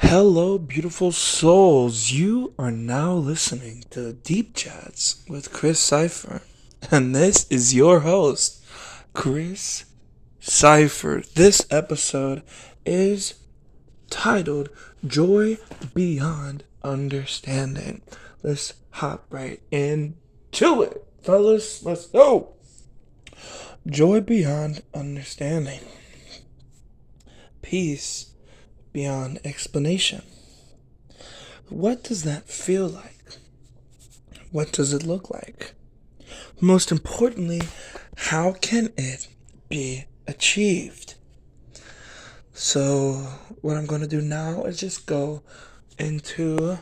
Hello, beautiful souls. You are now listening to Deep Chats with Chris Cypher. And this is your host, Chris Cypher. This episode is titled Joy Beyond Understanding. Let's hop right into it, fellas. Let's go. Joy beyond understanding. Peace beyond explanation. What does that feel like? What does it look like? Most importantly, how can it be achieved? So, what I'm going to do now is just go into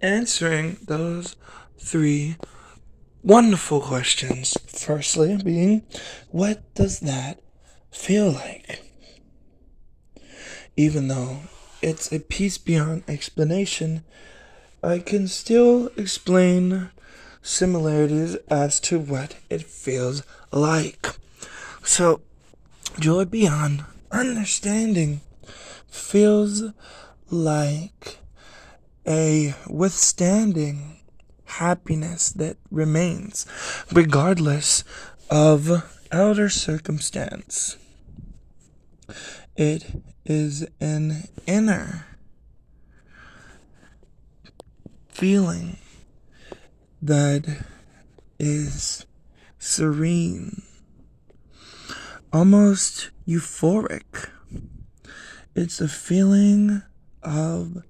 answering those three wonderful questions. Firstly, being, what does that feel like? Even though it's a peace beyond explanation, I can still explain similarities as to what it feels like. So, joy beyond understanding feels like a withstanding happiness that remains regardless of outer circumstance. It is an inner feeling that is serene, almost euphoric. It's a feeling of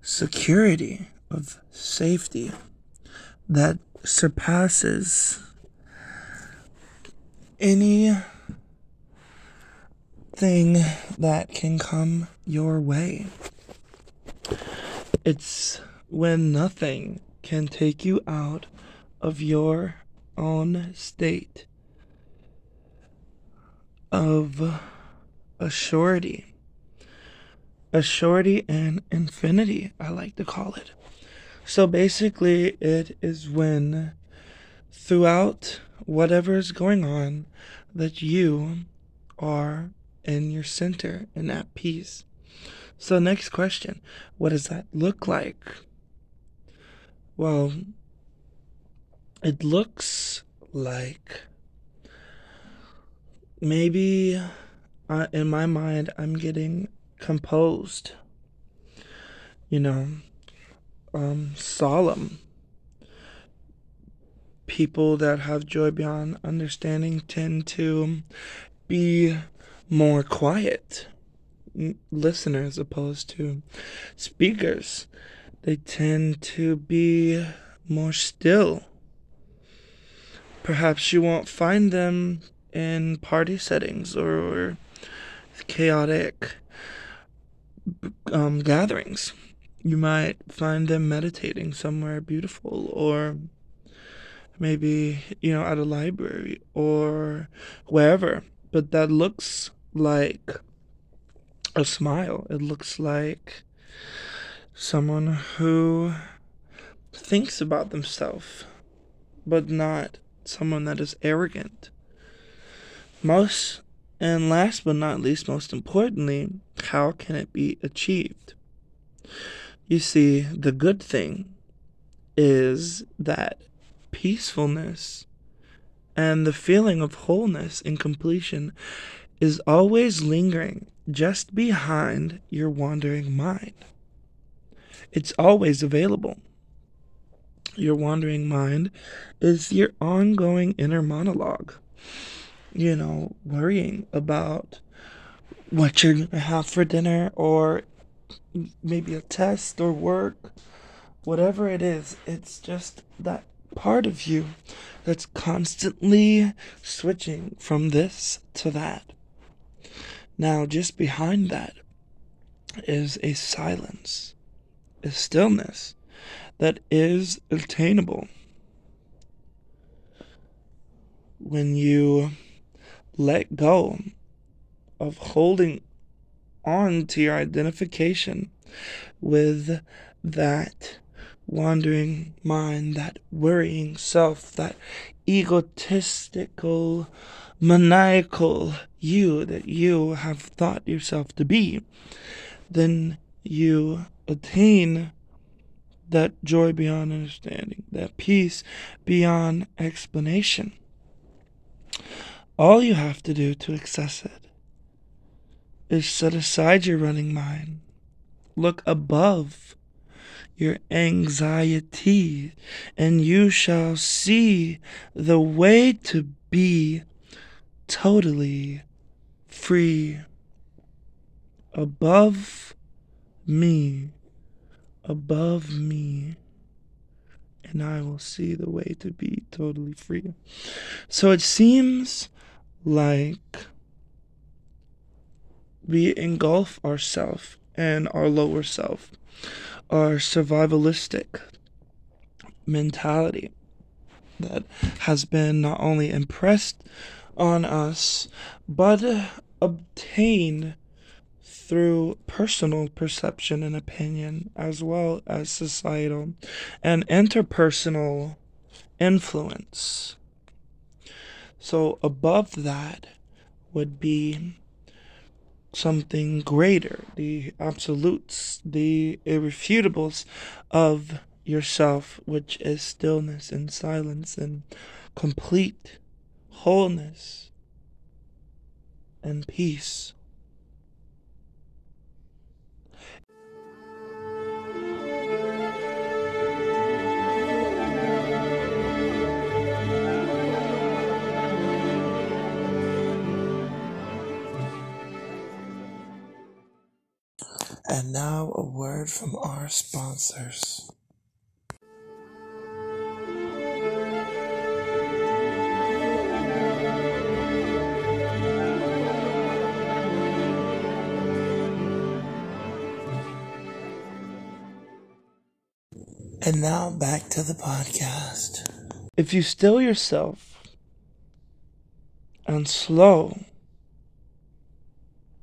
security, of safety that surpasses any thing that can come your way. It's when nothing can take you out of your own state of a surety. A surety and infinity, I like to call it. So basically, it is when throughout whatever is going on that you are in your center and at peace. So, next question What does that look like? Well, it looks like maybe uh, in my mind I'm getting composed, you know, um, solemn. People that have joy beyond understanding tend to be more quiet listeners opposed to speakers. They tend to be more still. Perhaps you won't find them in party settings or, chaotic um, gatherings. You might find them meditating somewhere beautiful or maybe, you know, at a library or wherever. But that looks like a smile. It looks like someone who thinks about themselves, but not someone that is arrogant. Most and last but not least, most importantly, how can it be achieved? You see, the good thing is that peacefulness and the feeling of wholeness and completion is always lingering just behind your wandering mind. It's always available. Your wandering mind is your ongoing inner monologue you know, worrying about what you're going to have for dinner or maybe a test or work, whatever it is, it's just that part of you that's constantly switching from this to that. Now, just behind that is a silence, a stillness that is attainable. When you let go of holding on to your identification with that wandering mind, that worrying self, that egotistical, maniacal you that you have thought yourself to be, then you attain that joy beyond understanding, that peace beyond explanation. All you have to do to access it is set aside your running mind, look above your anxiety, and you shall see the way to be totally free above me, above me, and I will see the way to be totally free. So it seems like we engulf ourself and our lower self, our survivalistic mentality that has been not only impressed on us but obtained through personal perception and opinion as well as societal and interpersonal influence. So, above that would be something greater, the absolutes, the irrefutables of yourself, which is stillness and silence and complete wholeness and peace. And now a word from our sponsors. And now back to the podcast. If you still yourself and slow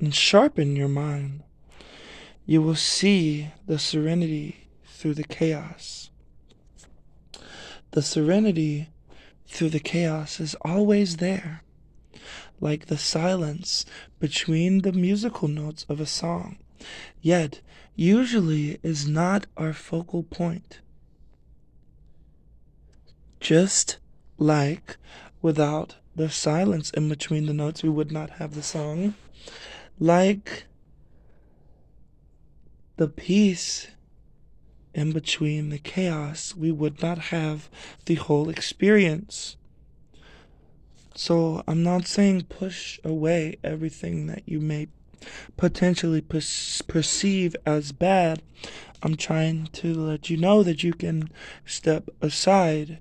and sharpen your mind, you will see the serenity through the chaos. The serenity through the chaos is always there, like the silence between the musical notes of a song, yet usually is not our focal point. Just like without the silence in between the notes, we would not have the song. Like the peace in between the chaos, we would not have the whole experience. So I'm not saying push away everything that you may potentially per- perceive as bad. I'm trying to let you know that you can step aside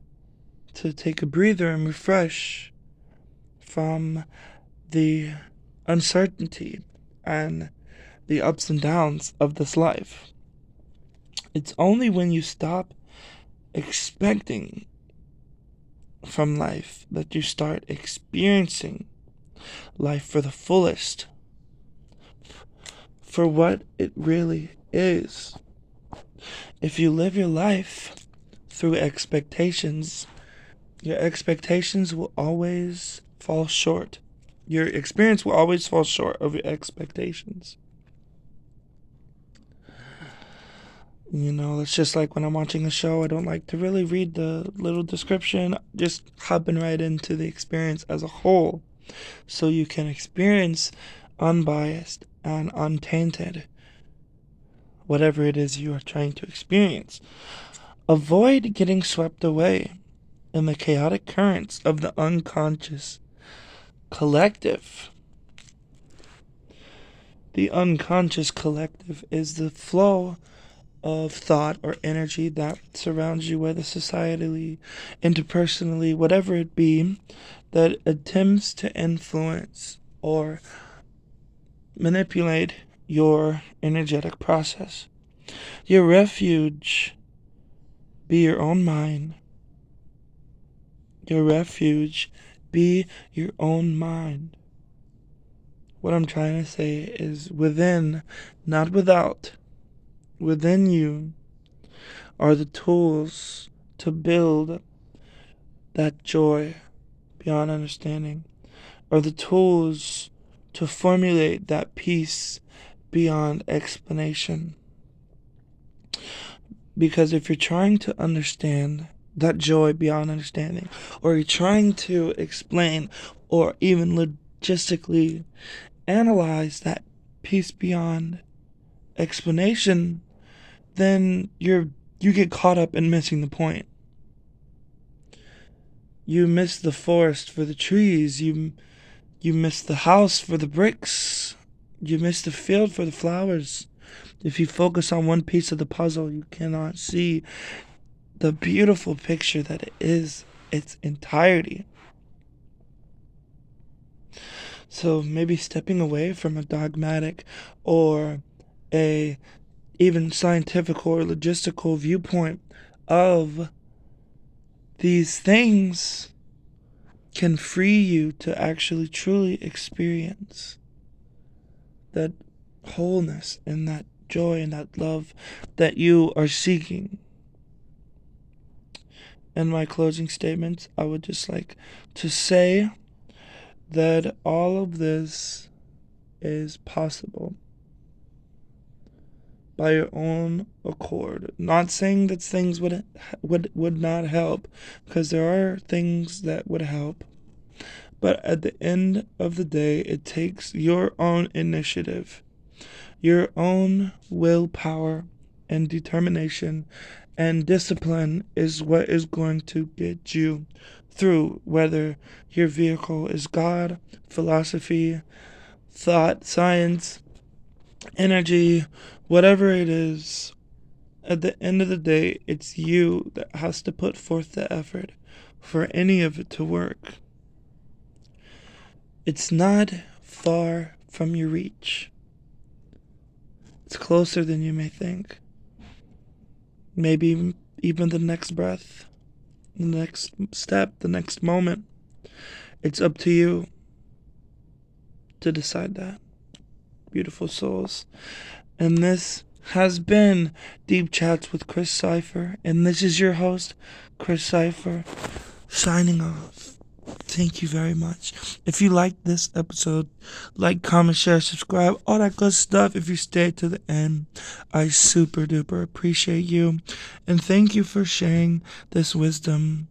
to take a breather and refresh from the uncertainty and the ups and downs of this life. It's only when you stop expecting from life that you start experiencing life for the fullest, for what it really is. If you live your life through expectations, your expectations will always fall short. Your experience will always fall short of your expectations. You know, it's just like when I'm watching a show, I don't like to really read the little description, just hopping right into the experience as a whole so you can experience unbiased and untainted whatever it is you are trying to experience. Avoid getting swept away in the chaotic currents of the unconscious collective. The unconscious collective is the flow of thought or energy that surrounds you, whether societally, interpersonally, whatever it be, that attempts to influence or manipulate your energetic process. Your refuge be your own mind your refuge. Be your own mind. What I'm trying to say is within, not without. Within you are the tools to build that joy beyond understanding, are the tools to formulate that peace beyond explanation. Because if you're trying to understand that joy beyond understanding, or you're trying to explain or even logistically analyze that peace beyond explanation, then you're you get caught up in missing the point. You miss the forest for the trees. You you miss the house for the bricks. You miss the field for the flowers. If you focus on one piece of the puzzle, you cannot see the beautiful picture that it is its entirety. So maybe stepping away from a dogmatic or a even scientific or logistical viewpoint of these things can free you to actually truly experience that wholeness and that joy and that love that you are seeking. In my closing statements, I would just like to say that all of this is possible by your own accord. Not saying that things would would would not help because there are things that would help. But at the end of the day, it takes your own initiative, your own willpower and determination and discipline is what is going to get you through whether your vehicle is God, philosophy, thought, science, energy, whatever it is, at the end of the day, it's you that has to put forth the effort for any of it to work. It's not far from your reach. It's closer than you may think. Maybe even the next breath, the next step, the next moment. It's up to you to decide that beautiful souls. And this has been Deep Chats with Chris Cypher. And this is your host, Chris Cypher, signing off. Thank you very much. If you liked this episode, like, comment, share, subscribe, all that good stuff. If you stayed to the end, I super duper appreciate you. And thank you for sharing this wisdom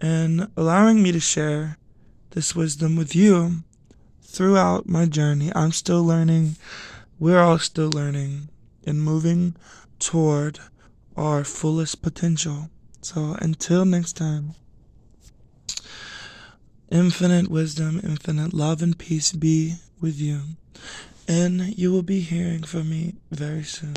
and allowing me to share this wisdom with you throughout my journey, I'm still learning. We're all still learning and moving toward our fullest potential. So until next time, infinite wisdom, infinite love, and peace be with you. And you will be hearing from me very soon.